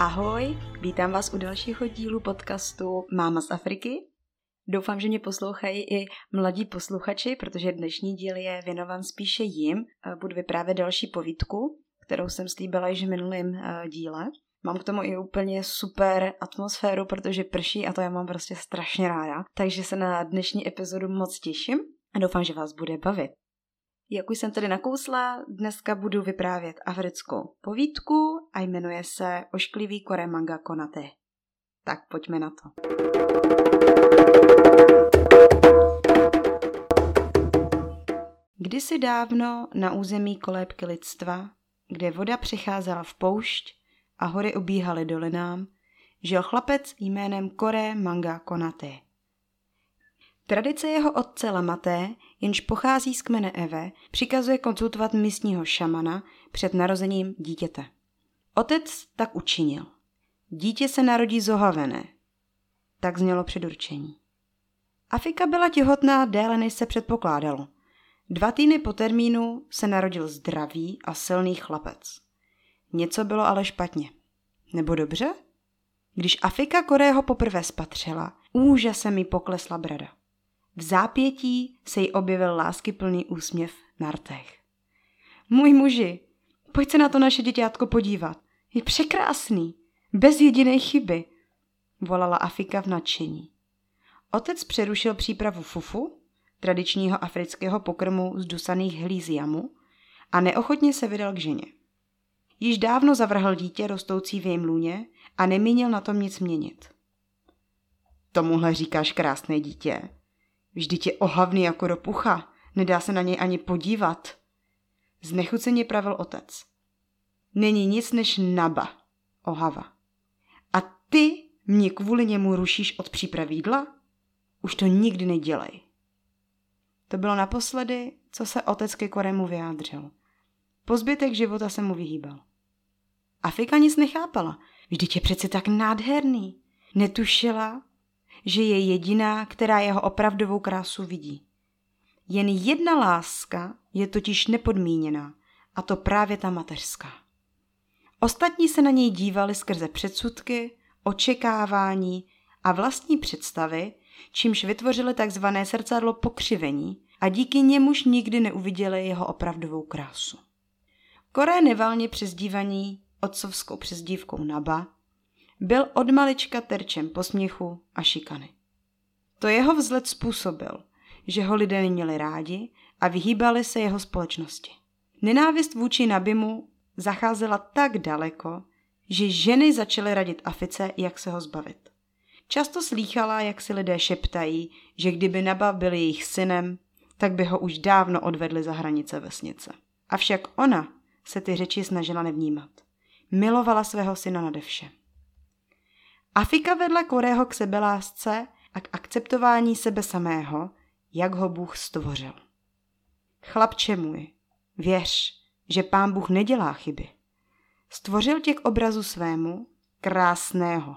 Ahoj, vítám vás u dalšího dílu podcastu Máma z Afriky. Doufám, že mě poslouchají i mladí posluchači, protože dnešní díl je věnovan spíše jim. Budu vyprávět další povídku, kterou jsem slíbila již v minulém eh, díle. Mám k tomu i úplně super atmosféru, protože prší a to já mám prostě strašně ráda. Takže se na dnešní epizodu moc těším a doufám, že vás bude bavit. Jak už jsem tedy nakousla, dneska budu vyprávět africkou povídku a jmenuje se Ošklivý kore manga konate. Tak pojďme na to. Kdysi dávno na území kolébky lidstva, kde voda přecházela v poušť a hory obíhaly dolinám, žil chlapec jménem Kore Manga Konate. Tradice jeho otce Lamaté, jenž pochází z kmene Eve, přikazuje konzultovat místního šamana před narozením dítěte. Otec tak učinil. Dítě se narodí zohavené. Tak znělo předurčení. Afika byla těhotná déle, než se předpokládalo. Dva týdny po termínu se narodil zdravý a silný chlapec. Něco bylo ale špatně. Nebo dobře? Když Afika Korého poprvé spatřila, úžasem mi poklesla brada. V zápětí se jí objevil láskyplný úsměv na rtech. Můj muži, pojď se na to naše děťátko podívat. Je překrásný, bez jediné chyby, volala Afika v nadšení. Otec přerušil přípravu fufu, tradičního afrického pokrmu z dusaných hlíz jamu, a neochotně se vydal k ženě. Již dávno zavrhl dítě rostoucí v jejím lůně a nemínil na tom nic měnit. Tomuhle říkáš krásné dítě, Vždyť je ohavný jako ropucha, nedá se na něj ani podívat. Znechuceně pravil otec. Není nic než naba, ohava. A ty mě kvůli němu rušíš od přípravy jídla? Už to nikdy nedělej. To bylo naposledy, co se otec ke Koremu vyjádřil. Po zbytek života se mu vyhýbal. Afika nic nechápala. Vždyť je přece tak nádherný. Netušila, že je jediná, která jeho opravdovou krásu vidí. Jen jedna láska je totiž nepodmíněná, a to právě ta mateřská. Ostatní se na něj dívali skrze předsudky, očekávání a vlastní představy, čímž vytvořili takzvané srdcadlo pokřivení a díky němuž nikdy neuviděli jeho opravdovou krásu. Koré nevalně přezdívaný otcovskou přezdívkou Naba byl od malička terčem posměchu a šikany. To jeho vzhled způsobil, že ho lidé neměli rádi a vyhýbali se jeho společnosti. Nenávist vůči Nabimu zacházela tak daleko, že ženy začaly radit Afice, jak se ho zbavit. Často slýchala, jak si lidé šeptají, že kdyby Naba byl jejich synem, tak by ho už dávno odvedli za hranice vesnice. Avšak ona se ty řeči snažila nevnímat. Milovala svého syna nade vše. Afika vedla Korého k sebelásce a k akceptování sebe samého, jak ho Bůh stvořil. Chlapče můj, věř, že pán Bůh nedělá chyby. Stvořil tě k obrazu svému, krásného.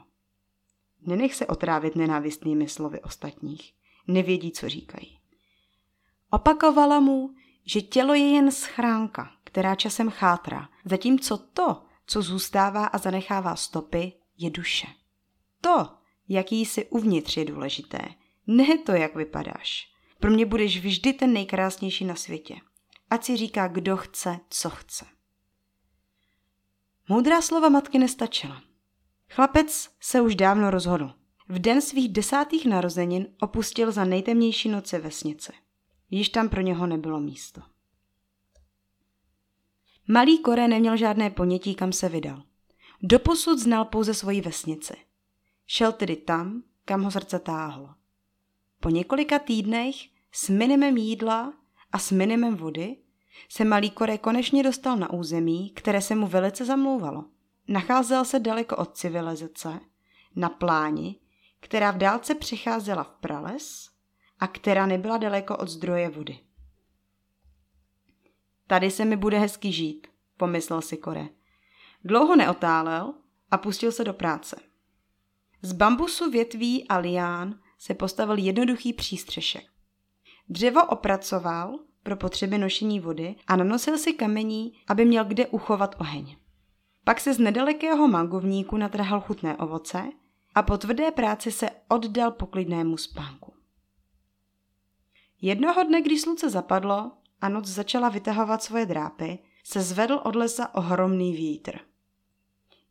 Nenech se otrávit nenávistnými slovy ostatních. Nevědí, co říkají. Opakovala mu, že tělo je jen schránka, která časem chátrá, zatímco to, co zůstává a zanechává stopy, je duše. To, jaký jsi uvnitř, je důležité. Ne to, jak vypadáš. Pro mě budeš vždy ten nejkrásnější na světě. Ať si říká, kdo chce, co chce. Moudrá slova matky nestačila. Chlapec se už dávno rozhodl. V den svých desátých narozenin opustil za nejtemnější noci vesnice. Již tam pro něho nebylo místo. Malý Kore neměl žádné ponětí, kam se vydal. Doposud znal pouze svoji vesnici – Šel tedy tam, kam ho srdce táhlo. Po několika týdnech s minimem jídla a s minimem vody se malý Kore konečně dostal na území, které se mu velice zamlouvalo. Nacházel se daleko od civilizace, na pláni, která v dálce přecházela v prales a která nebyla daleko od zdroje vody. Tady se mi bude hezky žít, pomyslel si Kore. Dlouho neotálel a pustil se do práce. Z bambusu, větví a lián se postavil jednoduchý přístřešek. Dřevo opracoval pro potřeby nošení vody a nanosil si kamení, aby měl kde uchovat oheň. Pak se z nedalekého mangovníku natrhal chutné ovoce a po tvrdé práci se oddal poklidnému spánku. Jednoho dne, když slunce zapadlo a noc začala vytahovat svoje drápy, se zvedl od lesa ohromný vítr.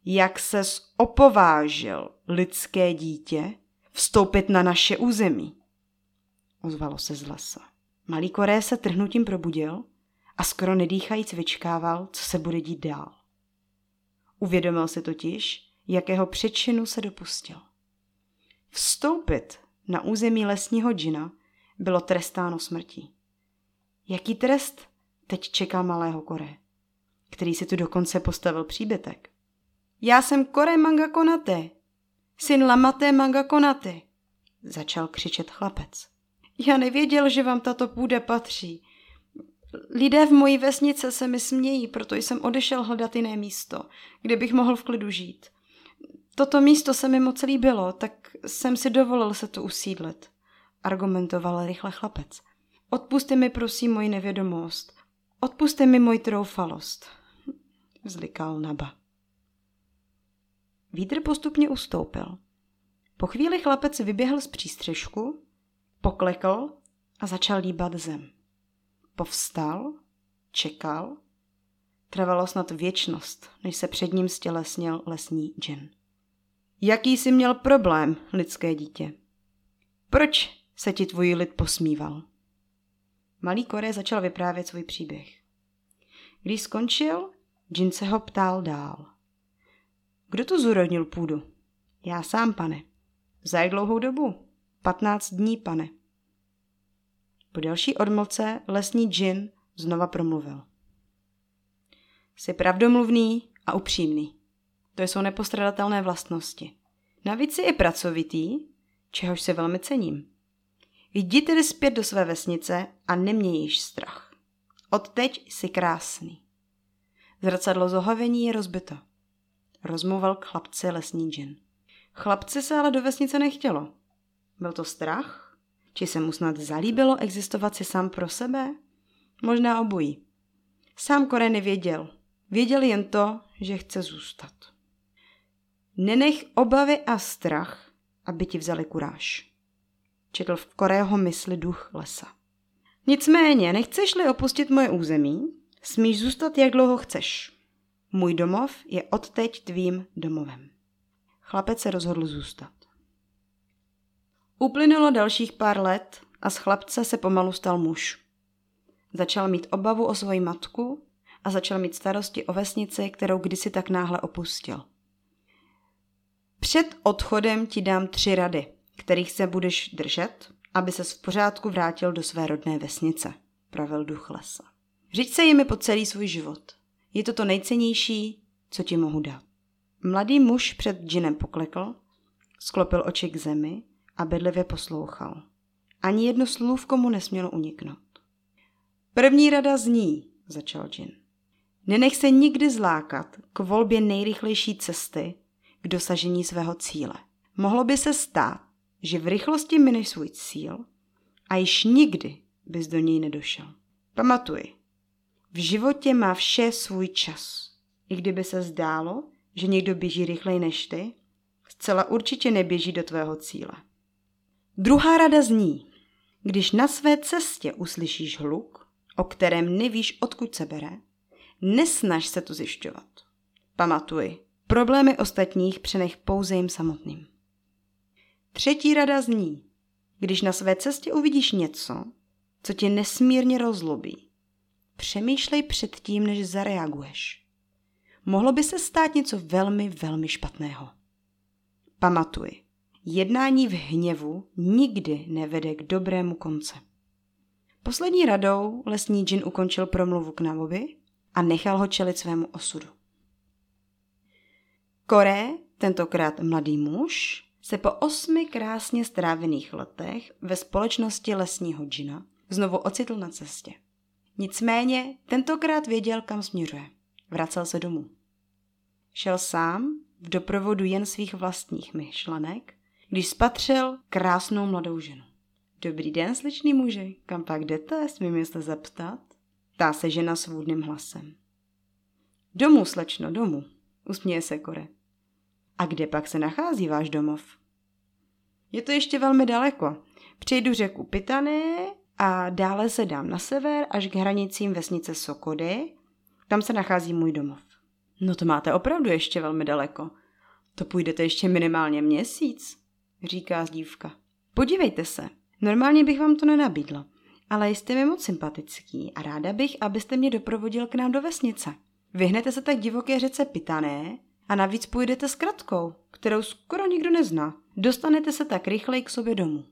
Jak ses opovážil, lidské dítě, vstoupit na naše území? Ozvalo se z lesa. Malý Koré se trhnutím probudil a skoro nedýchajíc vyčkával, co se bude dít dál. Uvědomil si totiž, jakého přečinu se dopustil. Vstoupit na území lesního džina bylo trestáno smrtí. Jaký trest teď čeká malého Kore, který si tu dokonce postavil příbytek? Já jsem Kore Manga Konate, syn Lamate Manga Konate, začal křičet chlapec. Já nevěděl, že vám tato půda patří. Lidé v mojí vesnice se mi smějí, proto jsem odešel hledat jiné místo, kde bych mohl v klidu žít. Toto místo se mi moc líbilo, tak jsem si dovolil se tu usídlit, argumentoval rychle chlapec. Odpuste mi prosím moji nevědomost. Odpuste mi moji troufalost, vzlikal Naba. Vítr postupně ustoupil. Po chvíli chlapec vyběhl z přístřežku, poklekl a začal líbat zem. Povstal, čekal. Trvalo snad věčnost, než se před ním stělesnil lesní džin. Jaký jsi měl problém, lidské dítě? Proč se ti tvůj lid posmíval? Malý Kore začal vyprávět svůj příběh. Když skončil, Jin se ho ptal dál. Kdo tu zúrodnil půdu? Já sám, pane. Za jak dlouhou dobu? Patnáct dní, pane. Po další odmlce lesní džin znova promluvil. Jsi pravdomluvný a upřímný. To jsou nepostradatelné vlastnosti. Navíc jsi i pracovitý, čehož se velmi cením. Jdi tedy zpět do své vesnice a neměj již strach. Odteď jsi krásný. Zrcadlo zohavení je rozbito. Rozmluval k chlapci lesní džin. Chlapci se ale do vesnice nechtělo. Byl to strach? Či se mu snad zalíbilo existovat si sám pro sebe? Možná obojí. Sám Kore nevěděl. Věděl jen to, že chce zůstat. Nenech obavy a strach, aby ti vzali kuráž. Četl v Korého mysli duch lesa. Nicméně, nechceš-li opustit moje území, smíš zůstat, jak dlouho chceš. Můj domov je odteď tvým domovem. Chlapec se rozhodl zůstat. Uplynulo dalších pár let a z chlapce se pomalu stal muž. Začal mít obavu o svoji matku a začal mít starosti o vesnici, kterou kdysi tak náhle opustil. Před odchodem ti dám tři rady, kterých se budeš držet, aby se v pořádku vrátil do své rodné vesnice, pravil duch lesa. Řiď se jimi po celý svůj život. Je to to nejcennější, co ti mohu dát. Mladý muž před džinem poklekl, sklopil oči k zemi a bedlivě poslouchal. Ani jedno slůvko mu nesmělo uniknout. První rada zní, začal džin. Nenech se nikdy zlákat k volbě nejrychlejší cesty k dosažení svého cíle. Mohlo by se stát, že v rychlosti mineš svůj cíl a již nikdy bys do něj nedošel. Pamatuj, v životě má vše svůj čas. I kdyby se zdálo, že někdo běží rychleji než ty, zcela určitě neběží do tvého cíle. Druhá rada zní, když na své cestě uslyšíš hluk, o kterém nevíš, odkud se bere, nesnaž se to zjišťovat. Pamatuj, problémy ostatních přenech pouze jim samotným. Třetí rada zní, když na své cestě uvidíš něco, co tě nesmírně rozlobí, přemýšlej před tím, než zareaguješ. Mohlo by se stát něco velmi, velmi špatného. Pamatuj, jednání v hněvu nikdy nevede k dobrému konce. Poslední radou lesní džin ukončil promluvu k Navovi a nechal ho čelit svému osudu. Kore, tentokrát mladý muž, se po osmi krásně strávených letech ve společnosti lesního džina znovu ocitl na cestě. Nicméně tentokrát věděl, kam směřuje. Vracel se domů. Šel sám v doprovodu jen svých vlastních myšlenek, když spatřil krásnou mladou ženu. Dobrý den, sličný muži, kam pak jdete, smím jestli zeptat? Ptá se žena svůdným hlasem. Domů, slečno, domů, usměje se Kore. A kde pak se nachází váš domov? Je to ještě velmi daleko. Přejdu řeku Pitané a dále se dám na sever až k hranicím vesnice Sokody. Tam se nachází můj domov. No to máte opravdu ještě velmi daleko. To půjdete ještě minimálně měsíc, říká dívka. Podívejte se, normálně bych vám to nenabídla, ale jste mi moc sympatický a ráda bych, abyste mě doprovodil k nám do vesnice. Vyhnete se tak divoké řece Pitané a navíc půjdete s kratkou, kterou skoro nikdo nezná. Dostanete se tak rychleji k sobě domů.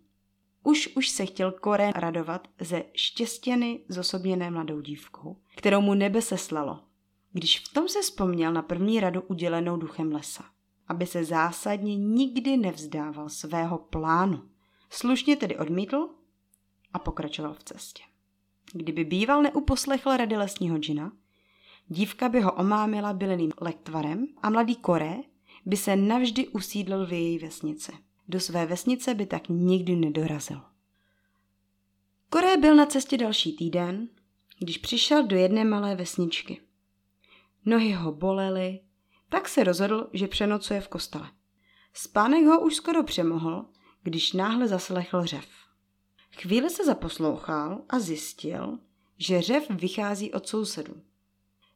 Už už se chtěl Koren radovat ze štěstěny zosobněné mladou dívkou, kterou mu nebe seslalo, když v tom se vzpomněl na první radu udělenou duchem lesa, aby se zásadně nikdy nevzdával svého plánu. Slušně tedy odmítl a pokračoval v cestě. Kdyby býval neuposlechl rady lesního džina, dívka by ho omámila byleným lektvarem a mladý Kore by se navždy usídlil v její vesnici. Do své vesnice by tak nikdy nedorazil. Kore byl na cestě další týden, když přišel do jedné malé vesničky. Nohy ho bolely, tak se rozhodl, že přenocuje v kostele. Spánek ho už skoro přemohl, když náhle zaslechl řev. Chvíli se zaposlouchal a zjistil, že řev vychází od sousedů.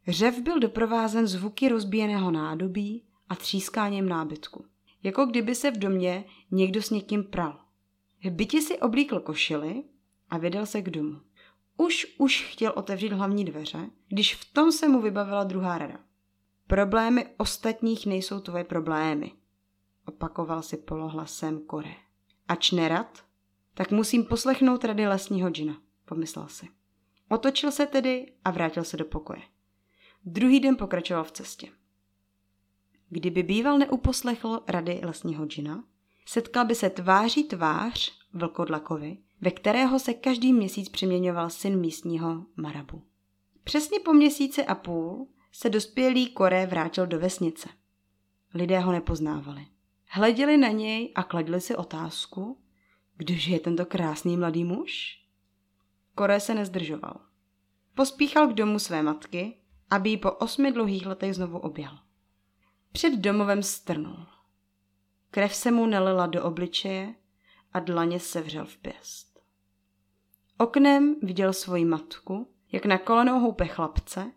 Řev byl doprovázen zvuky rozbíjeného nádobí a třískáním nábytku. Jako kdyby se v domě někdo s někým pral. V bytě si oblíkl košily a vydal se k domu. Už, už chtěl otevřít hlavní dveře, když v tom se mu vybavila druhá rada. Problémy ostatních nejsou tvoje problémy, opakoval si polohlasem Kore. Ač nerad, tak musím poslechnout rady lesního džina, pomyslel si. Otočil se tedy a vrátil se do pokoje. Druhý den pokračoval v cestě. Kdyby býval neuposlechl rady lesního džina, setkal by se tváří tvář vlkodlakovi, ve kterého se každý měsíc přeměňoval syn místního Marabu. Přesně po měsíci a půl se dospělý Koré vrátil do vesnice. Lidé ho nepoznávali. Hleděli na něj a kladli si otázku, kdože je tento krásný mladý muž? Koré se nezdržoval. Pospíchal k domu své matky, aby ji po osmi dlouhých letech znovu objal. Před domovem strnul. Krev se mu nalila do obličeje a dlaně sevřel v pěst. Oknem viděl svoji matku, jak na kolenou houpe chlapce,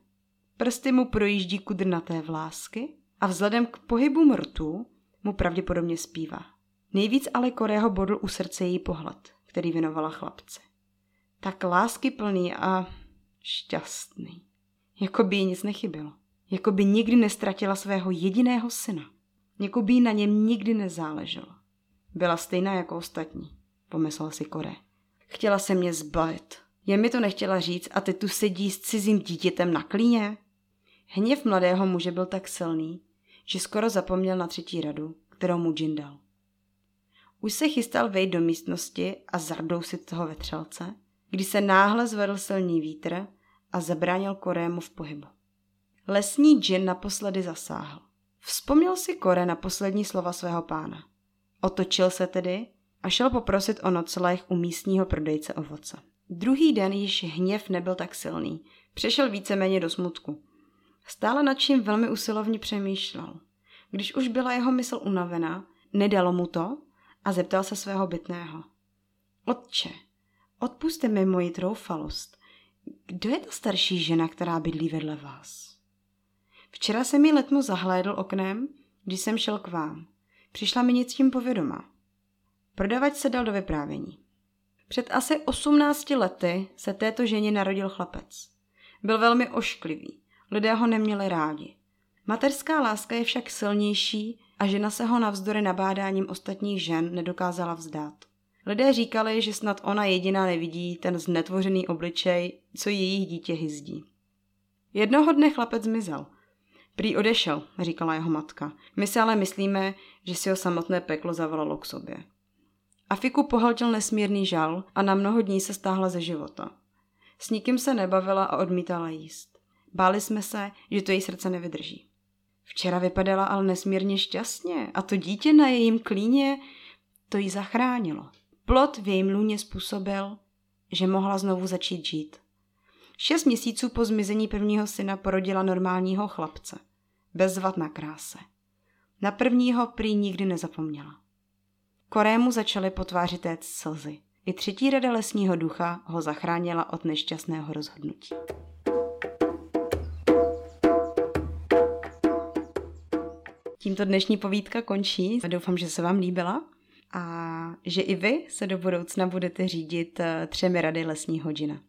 prsty mu projíždí kudrnaté vlásky a vzhledem k pohybu rtů mu pravděpodobně zpívá. Nejvíc ale Korého bodl u srdce její pohled, který věnovala chlapce. Tak lásky plný a šťastný. Jako by jí nic nechybělo. Jako by nikdy nestratila svého jediného syna. Jako by na něm nikdy nezáleželo. Byla stejná jako ostatní, pomyslel si Kore. Chtěla se mě zbavit. Jen mi to nechtěla říct a ty tu sedí s cizím dítětem na klíně? Hněv mladého muže byl tak silný, že skoro zapomněl na třetí radu, kterou mu Jin dal. Už se chystal vejít do místnosti a zardousit toho vetřelce, když se náhle zvedl silný vítr a zabránil Korému v pohybu. Lesní džin naposledy zasáhl. Vzpomněl si Kore na poslední slova svého pána. Otočil se tedy a šel poprosit o nocleh u místního prodejce ovoce. Druhý den již hněv nebyl tak silný. Přešel víceméně do smutku. Stále nad čím velmi usilovně přemýšlel. Když už byla jeho mysl unavená, nedalo mu to a zeptal se svého bytného. Otče, odpuste mi moji troufalost. Kdo je ta starší žena, která bydlí vedle vás? Včera se mi letmo zahlédl oknem, když jsem šel k vám. Přišla mi nic tím povědomá. Prodavač se dal do vyprávění. Před asi 18 lety se této ženě narodil chlapec. Byl velmi ošklivý. Lidé ho neměli rádi. Materská láska je však silnější a žena se ho navzdory nabádáním ostatních žen nedokázala vzdát. Lidé říkali, že snad ona jediná nevidí ten znetvořený obličej, co jejich dítě hyzdí. Jednoho dne chlapec zmizel. Prý odešel, říkala jeho matka. My si ale myslíme, že si ho samotné peklo zavolalo k sobě. Afiku pohltil nesmírný žal a na mnoho dní se stáhla ze života. S nikým se nebavila a odmítala jíst. Báli jsme se, že to její srdce nevydrží. Včera vypadala ale nesmírně šťastně a to dítě na jejím klíně to jí zachránilo. Plot v jejím lůně způsobil, že mohla znovu začít žít. Šest měsíců po zmizení prvního syna porodila normálního chlapce. Bezvadná kráse. Na prvního prý nikdy nezapomněla. Korému začaly potvářit téct slzy. I třetí rada lesního ducha ho zachránila od nešťastného rozhodnutí. Tímto dnešní povídka končí. Doufám, že se vám líbila a že i vy se do budoucna budete řídit eh, třemi rady lesního džina.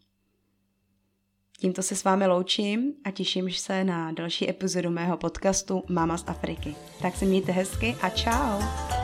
Tímto se s vámi loučím a těším se na další epizodu mého podcastu Mama z Afriky. Tak se mějte hezky a čau!